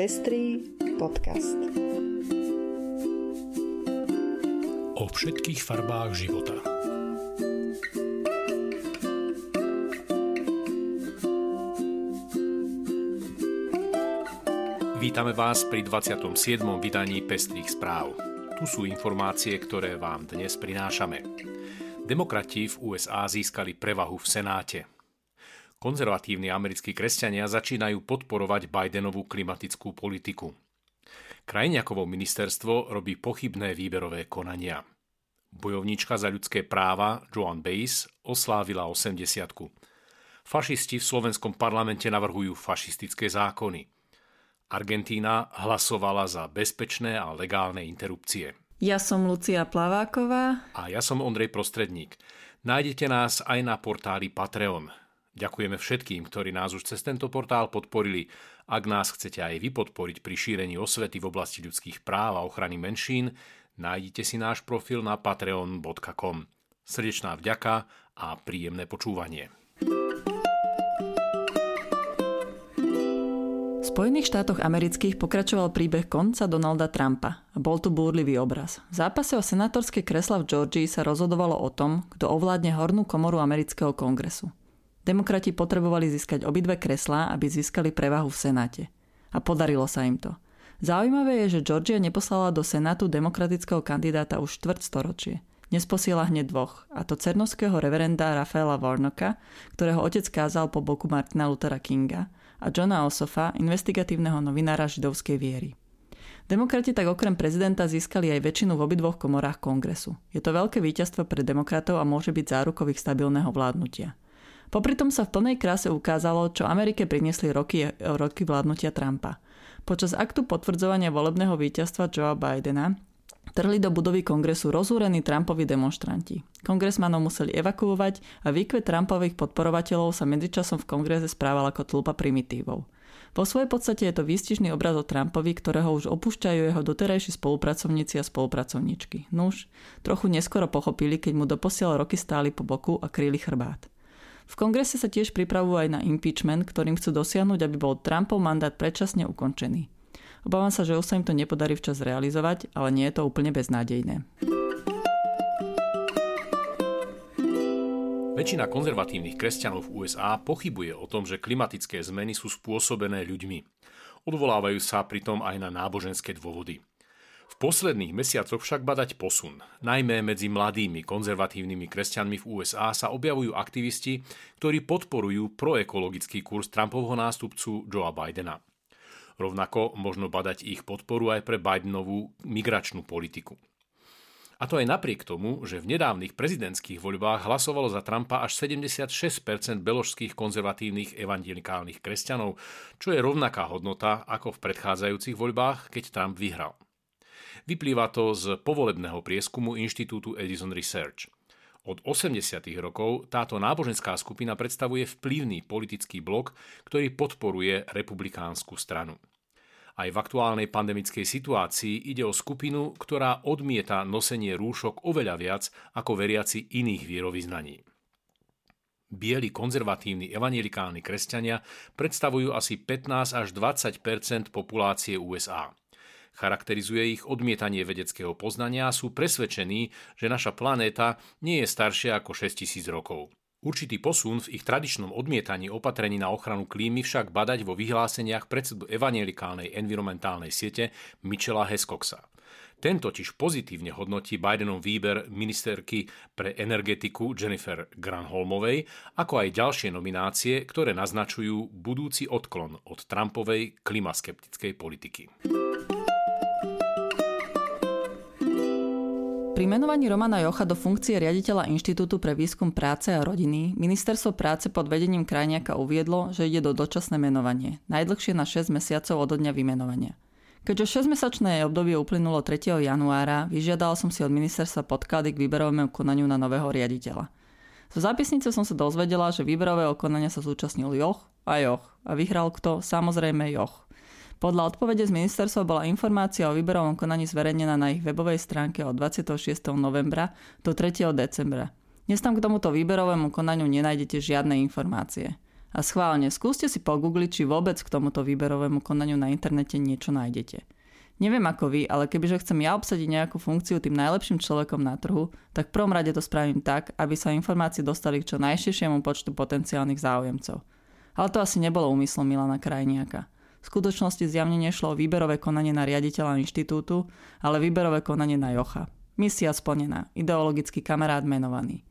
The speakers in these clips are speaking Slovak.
Pestrý podcast. O všetkých farbách života. Vítame vás pri 27. vydaní Pestrých správ. Tu sú informácie, ktoré vám dnes prinášame. Demokrati v USA získali prevahu v Senáte. Konzervatívni americkí kresťania začínajú podporovať Bidenovú klimatickú politiku. Krajniakovo ministerstvo robí pochybné výberové konania. Bojovníčka za ľudské práva Joan Bays oslávila 80 Fašisti v slovenskom parlamente navrhujú fašistické zákony. Argentína hlasovala za bezpečné a legálne interrupcie. Ja som Lucia Plaváková. A ja som Ondrej Prostredník. Nájdete nás aj na portáli Patreon. Ďakujeme všetkým, ktorí nás už cez tento portál podporili. Ak nás chcete aj vy podporiť pri šírení osvety v oblasti ľudských práv a ochrany menšín, nájdite si náš profil na patreon.com. Srdečná vďaka a príjemné počúvanie. V Spojených štátoch amerických pokračoval príbeh konca Donalda Trumpa bol tu búrlivý obraz. V zápase o senátorské kresla v Georgii sa rozhodovalo o tom, kto ovládne hornú komoru amerického kongresu. Demokrati potrebovali získať obidve kreslá, aby získali prevahu v Senáte. A podarilo sa im to. Zaujímavé je, že Georgia neposlala do Senátu demokratického kandidáta už štvrť storočie. Posiela hneď dvoch, a to cernovského reverenda Rafaela Warnocka, ktorého otec kázal po boku Martina Luthera Kinga, a Johna Osofa, investigatívneho novinára židovskej viery. Demokrati tak okrem prezidenta získali aj väčšinu v obidvoch komorách kongresu. Je to veľké víťazstvo pre demokratov a môže byť zárukových stabilného vládnutia. Popri tom sa v plnej kráse ukázalo, čo Amerike priniesli roky, roky vládnutia Trumpa. Počas aktu potvrdzovania volebného víťazstva Joea Bidena trhli do budovy kongresu rozúrení Trumpovi demonstranti. Kongresmanov museli evakuovať a výkvet Trumpových podporovateľov sa medzičasom v kongrese správal ako tlupa primitívov. Vo svojej podstate je to výstižný obraz o Trumpovi, ktorého už opúšťajú jeho doterajší spolupracovníci a spolupracovníčky. Nuž, trochu neskoro pochopili, keď mu doposiaľ roky stáli po boku a kryli chrbát. V kongrese sa tiež pripravujú aj na impeachment, ktorým chcú dosiahnuť, aby bol Trumpov mandát predčasne ukončený. Obávam sa, že už sa im to nepodarí včas realizovať, ale nie je to úplne beznádejné. Väčšina konzervatívnych kresťanov v USA pochybuje o tom, že klimatické zmeny sú spôsobené ľuďmi. Odvolávajú sa pritom aj na náboženské dôvody. V posledných mesiacoch však badať posun. Najmä medzi mladými konzervatívnymi kresťanmi v USA sa objavujú aktivisti, ktorí podporujú proekologický kurz Trumpovho nástupcu Joea Bidena. Rovnako možno badať ich podporu aj pre Bidenovú migračnú politiku. A to aj napriek tomu, že v nedávnych prezidentských voľbách hlasovalo za Trumpa až 76% beložských konzervatívnych evangelikálnych kresťanov, čo je rovnaká hodnota ako v predchádzajúcich voľbách, keď Trump vyhral. Vyplýva to z povolebného prieskumu Inštitútu Edison Research. Od 80. rokov táto náboženská skupina predstavuje vplyvný politický blok, ktorý podporuje republikánsku stranu. Aj v aktuálnej pandemickej situácii ide o skupinu, ktorá odmieta nosenie rúšok oveľa viac ako veriaci iných vierovýznaní. Bieli konzervatívni evangelikálni kresťania predstavujú asi 15 až 20% populácie USA. Charakterizuje ich odmietanie vedeckého poznania a sú presvedčení, že naša planéta nie je staršia ako 6000 rokov. Určitý posun v ich tradičnom odmietaní opatrení na ochranu klímy však badať vo vyhláseniach predsedu evangelikálnej environmentálnej siete Michela Hescoxa. Ten totiž pozitívne hodnotí Bidenov výber ministerky pre energetiku Jennifer Granholmovej, ako aj ďalšie nominácie, ktoré naznačujú budúci odklon od Trumpovej klimaskeptickej politiky. Pri menovaní Romana Jocha do funkcie riaditeľa Inštitútu pre výskum práce a rodiny ministerstvo práce pod vedením Krajniaka uviedlo, že ide do dočasné menovanie, najdlhšie na 6 mesiacov od dňa vymenovania. Keďže 6-mesačné obdobie uplynulo 3. januára, vyžiadal som si od ministerstva podklady k výberovému konaniu na nového riaditeľa. Zo zápisnice som sa dozvedela, že výberového konania sa zúčastnil Joch a Joch a vyhral kto? Samozrejme Joch. Podľa odpovede z ministerstva bola informácia o výberovom konaní zverejnená na ich webovej stránke od 26. novembra do 3. decembra. Dnes tam k tomuto výberovému konaniu nenájdete žiadne informácie. A schválne, skúste si pogoogliť, či vôbec k tomuto výberovému konaniu na internete niečo nájdete. Neviem ako vy, ale kebyže chcem ja obsadiť nejakú funkciu tým najlepším človekom na trhu, tak v prvom rade to spravím tak, aby sa informácie dostali k čo najširšiemu počtu potenciálnych záujemcov. Ale to asi nebolo úmyslom Milana Krajniaka. V skutočnosti zjavne nešlo o výberové konanie na riaditeľa inštitútu, ale výberové konanie na Jocha. Misia splnená, ideologický kamarát menovaný.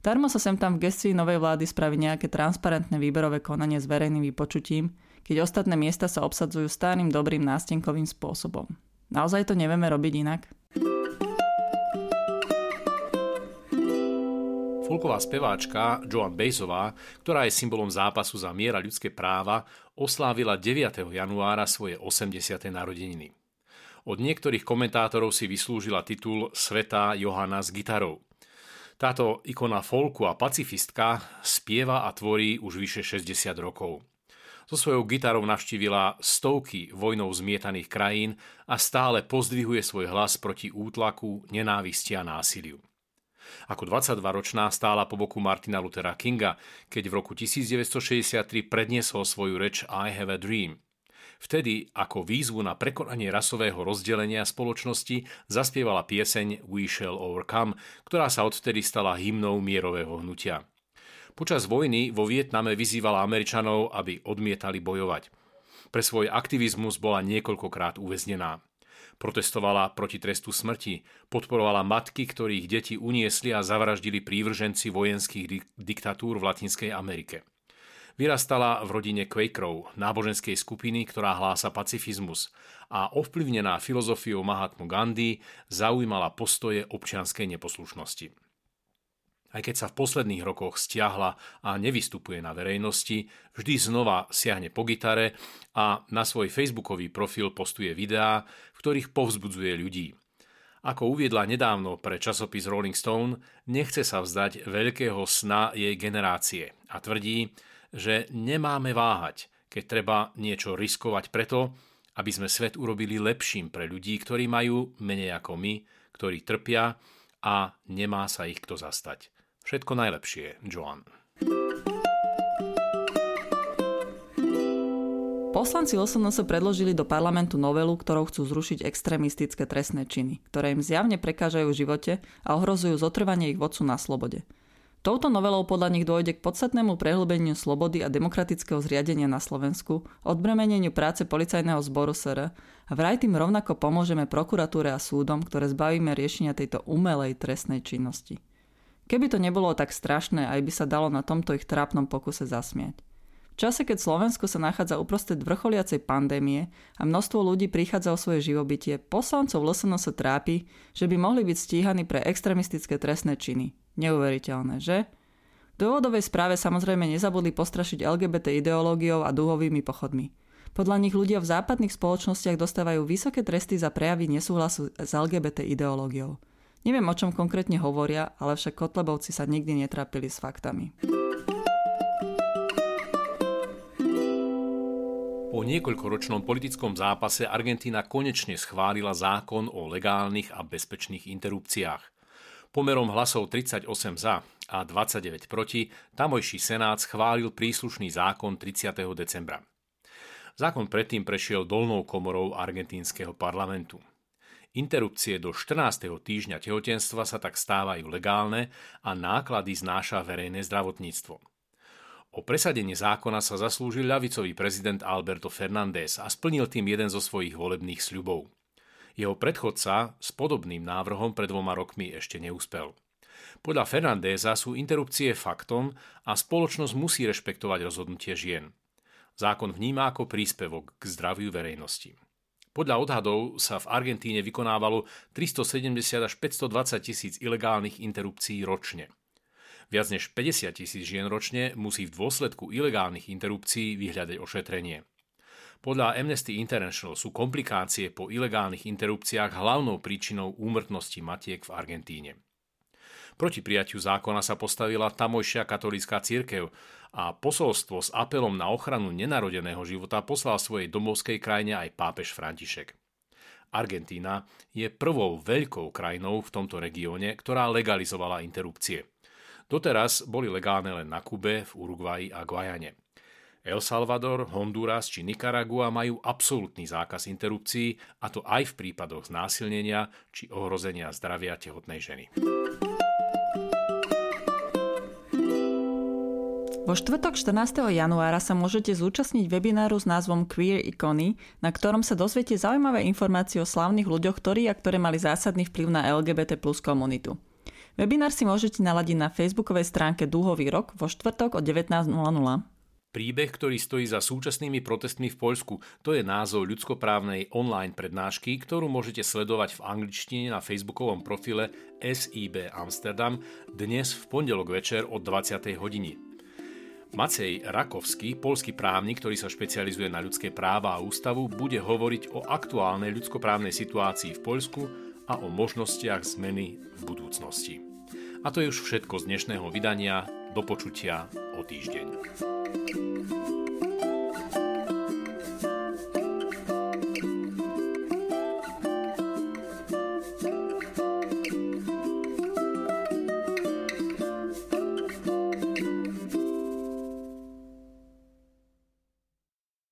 Darmo sa sem tam v gestii novej vlády spraví nejaké transparentné výberové konanie s verejným vypočutím, keď ostatné miesta sa obsadzujú starým dobrým nástenkovým spôsobom. Naozaj to nevieme robiť inak? Folková speváčka Joan Bejzová, ktorá je symbolom zápasu za mier a ľudské práva, oslávila 9. januára svoje 80. narodeniny. Od niektorých komentátorov si vyslúžila titul Sveta Johana s gitarou. Táto ikona folku a pacifistka spieva a tvorí už vyše 60 rokov. So svojou gitarou navštívila stovky vojnou zmietaných krajín a stále pozdvihuje svoj hlas proti útlaku, nenávisti a násiliu. Ako 22-ročná stála po boku Martina Luthera Kinga, keď v roku 1963 predniesol svoju reč I have a dream. Vtedy ako výzvu na prekonanie rasového rozdelenia spoločnosti zaspievala pieseň We Shall Overcome, ktorá sa odvtedy stala hymnou mierového hnutia. Počas vojny vo Vietname vyzývala Američanov, aby odmietali bojovať. Pre svoj aktivizmus bola niekoľkokrát uväznená. Protestovala proti trestu smrti, podporovala matky, ktorých deti uniesli a zavraždili prívrženci vojenských diktatúr v Latinskej Amerike. Vyrastala v rodine Quakerov, náboženskej skupiny, ktorá hlása pacifizmus a ovplyvnená filozofiou Mahatmu Gandhi zaujímala postoje občianskej neposlušnosti. Aj keď sa v posledných rokoch stiahla a nevystupuje na verejnosti, vždy znova siahne po gitare a na svoj facebookový profil postuje videá, v ktorých povzbudzuje ľudí. Ako uviedla nedávno pre časopis Rolling Stone, nechce sa vzdať veľkého sna jej generácie a tvrdí, že nemáme váhať, keď treba niečo riskovať preto, aby sme svet urobili lepším pre ľudí, ktorí majú menej ako my, ktorí trpia a nemá sa ich kto zastať. Všetko najlepšie, Joan. Poslanci LSNS predložili do parlamentu novelu, ktorou chcú zrušiť extrémistické trestné činy, ktoré im zjavne prekážajú v živote a ohrozujú zotrvanie ich vodcu na slobode. Touto novelou podľa nich dôjde k podstatnému prehlbeniu slobody a demokratického zriadenia na Slovensku, odbremeneniu práce policajného zboru SR a vraj tým rovnako pomôžeme prokuratúre a súdom, ktoré zbavíme riešenia tejto umelej trestnej činnosti. Keby to nebolo tak strašné, aj by sa dalo na tomto ich trápnom pokuse zasmiať. V čase, keď Slovensko sa nachádza uprostred vrcholiacej pandémie a množstvo ľudí prichádza o svoje živobytie, poslancov LSN sa trápi, že by mohli byť stíhaní pre extremistické trestné činy. Neuveriteľné, že? V dôvodovej správe samozrejme nezabudli postrašiť LGBT ideológiou a dúhovými pochodmi. Podľa nich ľudia v západných spoločnostiach dostávajú vysoké tresty za prejavy nesúhlasu s LGBT ideológiou. Neviem, o čom konkrétne hovoria, ale však Kotlebovci sa nikdy netrápili s faktami. Po niekoľkoročnom politickom zápase Argentína konečne schválila zákon o legálnych a bezpečných interrupciách. Pomerom hlasov 38 za a 29 proti tamojší senát schválil príslušný zákon 30. decembra. Zákon predtým prešiel dolnou komorou argentínskeho parlamentu. Interrupcie do 14. týždňa tehotenstva sa tak stávajú legálne a náklady znáša verejné zdravotníctvo. O presadenie zákona sa zaslúžil ľavicový prezident Alberto Fernández a splnil tým jeden zo svojich volebných sľubov. Jeho predchodca s podobným návrhom pred dvoma rokmi ešte neúspel. Podľa Fernandéza sú interrupcie faktom a spoločnosť musí rešpektovať rozhodnutie žien. Zákon vníma ako príspevok k zdraviu verejnosti. Podľa odhadov sa v Argentíne vykonávalo 370 až 520 tisíc ilegálnych interrupcií ročne. Viac než 50 tisíc žien ročne musí v dôsledku ilegálnych interrupcií vyhľadať ošetrenie. Podľa Amnesty International sú komplikácie po ilegálnych interrupciách hlavnou príčinou úmrtnosti matiek v Argentíne. Proti prijatiu zákona sa postavila tamojšia katolícka církev a posolstvo s apelom na ochranu nenarodeného života poslal svojej domovskej krajine aj pápež František. Argentína je prvou veľkou krajinou v tomto regióne, ktorá legalizovala interrupcie. Doteraz boli legálne len na Kube, v Uruguayi a Guajane. El Salvador, Honduras či Nicaragua majú absolútny zákaz interrupcií, a to aj v prípadoch znásilnenia či ohrozenia zdravia tehotnej ženy. Vo štvrtok 14. januára sa môžete zúčastniť webináru s názvom Queer Icony, na ktorom sa dozviete zaujímavé informácie o slavných ľuďoch, ktorí a ktoré mali zásadný vplyv na LGBT plus komunitu. Webinár si môžete naladiť na facebookovej stránke Dúhový rok vo štvrtok o 19.00. Príbeh, ktorý stojí za súčasnými protestmi v Poľsku, to je názov ľudskoprávnej online prednášky, ktorú môžete sledovať v angličtine na facebookovom profile SIB Amsterdam dnes v pondelok večer od 20. hodiny. Macej Rakovský, polský právnik, ktorý sa špecializuje na ľudské práva a ústavu, bude hovoriť o aktuálnej ľudskoprávnej situácii v Poľsku a o možnostiach zmeny v budúcnosti. A to je už všetko z dnešného vydania. Do počutia o týždeň.